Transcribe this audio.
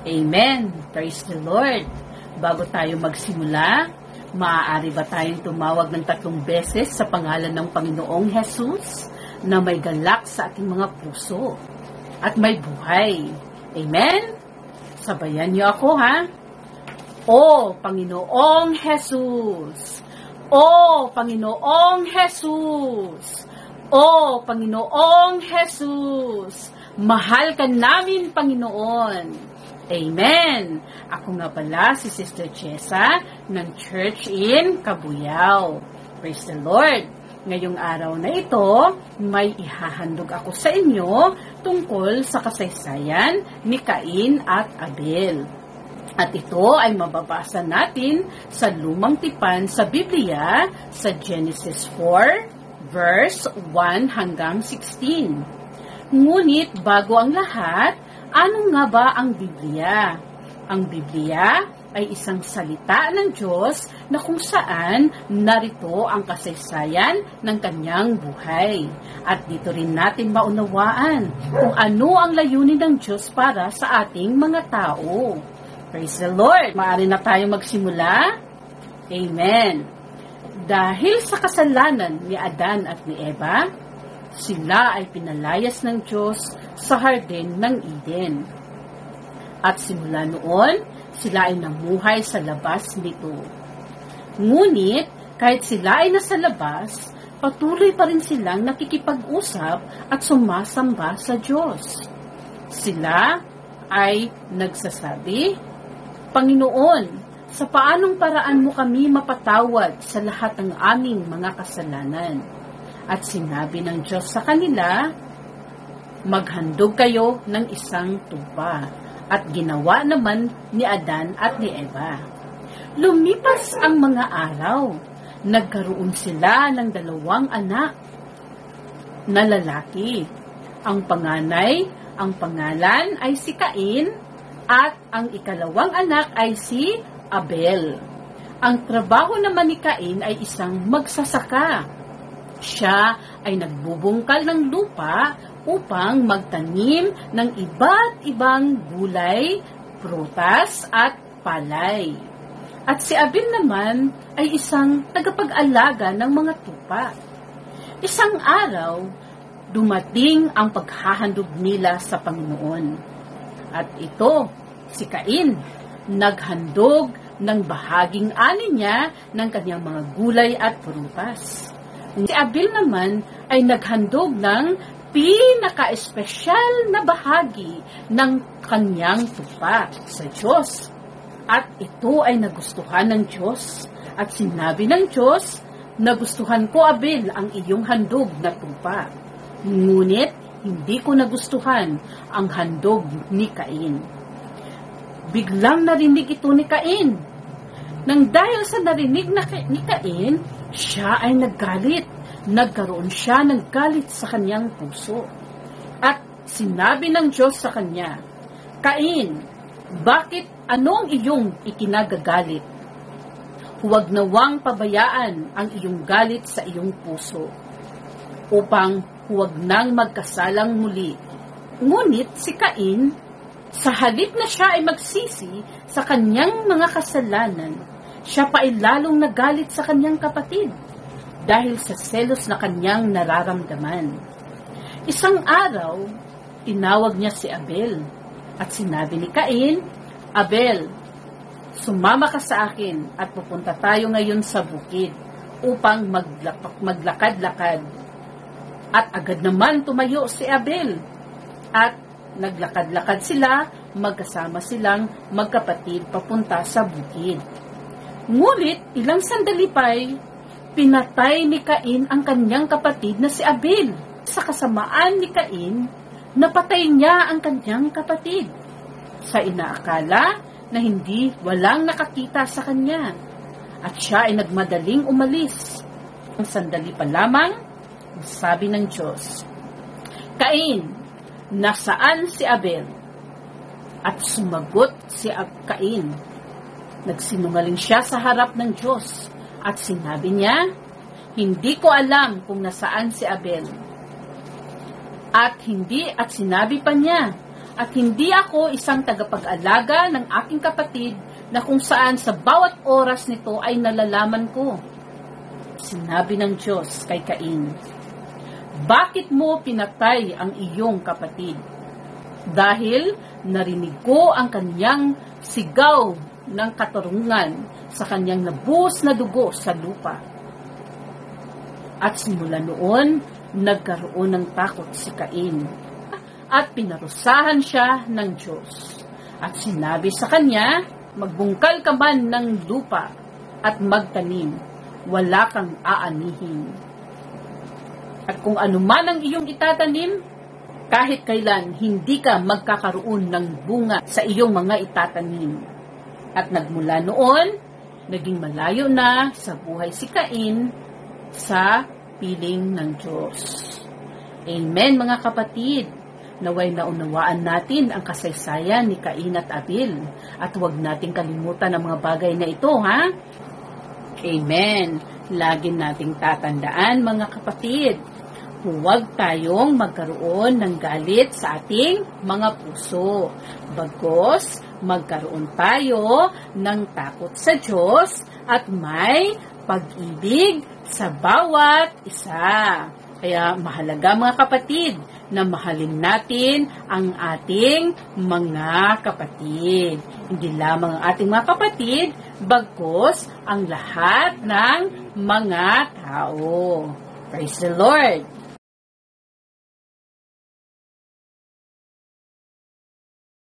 Amen. Praise the Lord. Bago tayo magsimula, maaari ba tayong tumawag ng tatlong beses sa pangalan ng Panginoong Jesus na may galak sa ating mga puso at may buhay. Amen? Sabayan niyo ako ha. O Panginoong Jesus! O Panginoong Jesus! O Panginoong Jesus! Mahal ka namin, Panginoon! Amen! Ako nga pala si Sister Chesa ng Church in Kabuyao. Praise the Lord! Ngayong araw na ito, may ihahandog ako sa inyo tungkol sa kasaysayan ni Cain at Abel. At ito ay mababasa natin sa lumang tipan sa Biblia sa Genesis 4, verse 1 hanggang 16. Ngunit bago ang lahat, ano nga ba ang Biblia? Ang Biblia ay isang salita ng Diyos na kung saan narito ang kasaysayan ng kanyang buhay. At dito rin natin maunawaan kung ano ang layunin ng Diyos para sa ating mga tao. Praise the Lord! Maaari na tayo magsimula. Amen. Dahil sa kasalanan ni Adan at ni Eva, sila ay pinalayas ng Diyos sa hardin ng Eden. At simula noon, sila ay namuhay sa labas nito. Ngunit, kahit sila ay nasa labas, patuloy pa rin silang nakikipag-usap at sumasamba sa Diyos. Sila ay nagsasabi, Panginoon, sa paanong paraan mo kami mapatawad sa lahat ng aming mga kasalanan? At sinabi ng Diyos sa kanila, maghandog kayo ng isang tupa. At ginawa naman ni Adan at ni Eva. Lumipas ang mga araw. Nagkaroon sila ng dalawang anak na lalaki. Ang panganay, ang pangalan ay si Cain at ang ikalawang anak ay si Abel. Ang trabaho naman ni Cain ay isang magsasaka. Siya ay nagbubungkal ng lupa upang magtanim ng iba't ibang gulay, prutas at palay. At si Abel naman ay isang tagapag-alaga ng mga tupa. Isang araw, dumating ang paghahandog nila sa Panginoon. At ito, si Cain, naghandog ng bahaging ani niya ng kanyang mga gulay at prutas. Si Abel naman ay naghandog ng pinaka-espesyal na bahagi ng kanyang tupa sa Diyos. At ito ay nagustuhan ng Diyos. At sinabi ng Diyos, nagustuhan ko, Abel, ang iyong handog na tupa. Ngunit, hindi ko nagustuhan ang handog ni Cain. Biglang narinig ito ni Cain. Nang dahil sa narinig na ni Cain, siya ay naggalit nagkaroon siya ng galit sa kanyang puso. At sinabi ng Diyos sa kanya, Cain, bakit ano ang iyong ikinagagalit? Huwag nawang pabayaan ang iyong galit sa iyong puso, upang huwag nang magkasalang muli. Ngunit si Cain, sa halip na siya ay magsisi sa kanyang mga kasalanan, siya pa ay lalong nagalit sa kanyang kapatid dahil sa selos na kanyang nararamdaman. Isang araw, tinawag niya si Abel at sinabi ni Cain, Abel, sumama ka sa akin at pupunta tayo ngayon sa bukid upang maglakad-lakad. At agad naman tumayo si Abel at naglakad-lakad sila, magkasama silang magkapatid papunta sa bukid. Ngunit ilang sandali pa'y pinatay ni Cain ang kanyang kapatid na si Abel. Sa kasamaan ni Cain, napatay niya ang kanyang kapatid. Sa inaakala na hindi walang nakakita sa kanya. At siya ay nagmadaling umalis. Ang sandali pa lamang, sabi ng Diyos, Cain, nasaan si Abel? At sumagot si Cain. Nagsinungaling siya sa harap ng Diyos at sinabi niya, hindi ko alam kung nasaan si Abel. At hindi at sinabi pa niya, At hindi ako isang tagapag-alaga ng aking kapatid na kung saan sa bawat oras nito ay nalalaman ko. Sinabi ng Diyos kay Cain, Bakit mo pinatay ang iyong kapatid? Dahil narinig ko ang kanyang sigaw ng katarungan sa kanyang nabuhos na dugo sa lupa. At simula noon, nagkaroon ng takot si Cain at pinarusahan siya ng Diyos. At sinabi sa kanya, magbungkal ka man ng lupa at magtanim, wala kang aanihin. At kung ano man ang iyong itatanim, kahit kailan hindi ka magkakaroon ng bunga sa iyong mga itatanim. At nagmula noon, naging malayo na sa buhay si Cain sa piling ng Diyos. Amen mga kapatid. Naway naunawaan natin ang kasaysayan ni Cain at Abel. At huwag nating kalimutan ang mga bagay na ito, ha? Amen. Lagi nating tatandaan mga kapatid. Huwag tayong magkaroon ng galit sa ating mga puso. Bagos, magkaroon tayo ng takot sa Diyos at may pag-ibig sa bawat isa. Kaya mahalaga mga kapatid na mahalin natin ang ating mga kapatid. Hindi lamang ang ating mga kapatid, bagkos ang lahat ng mga tao. Praise the Lord!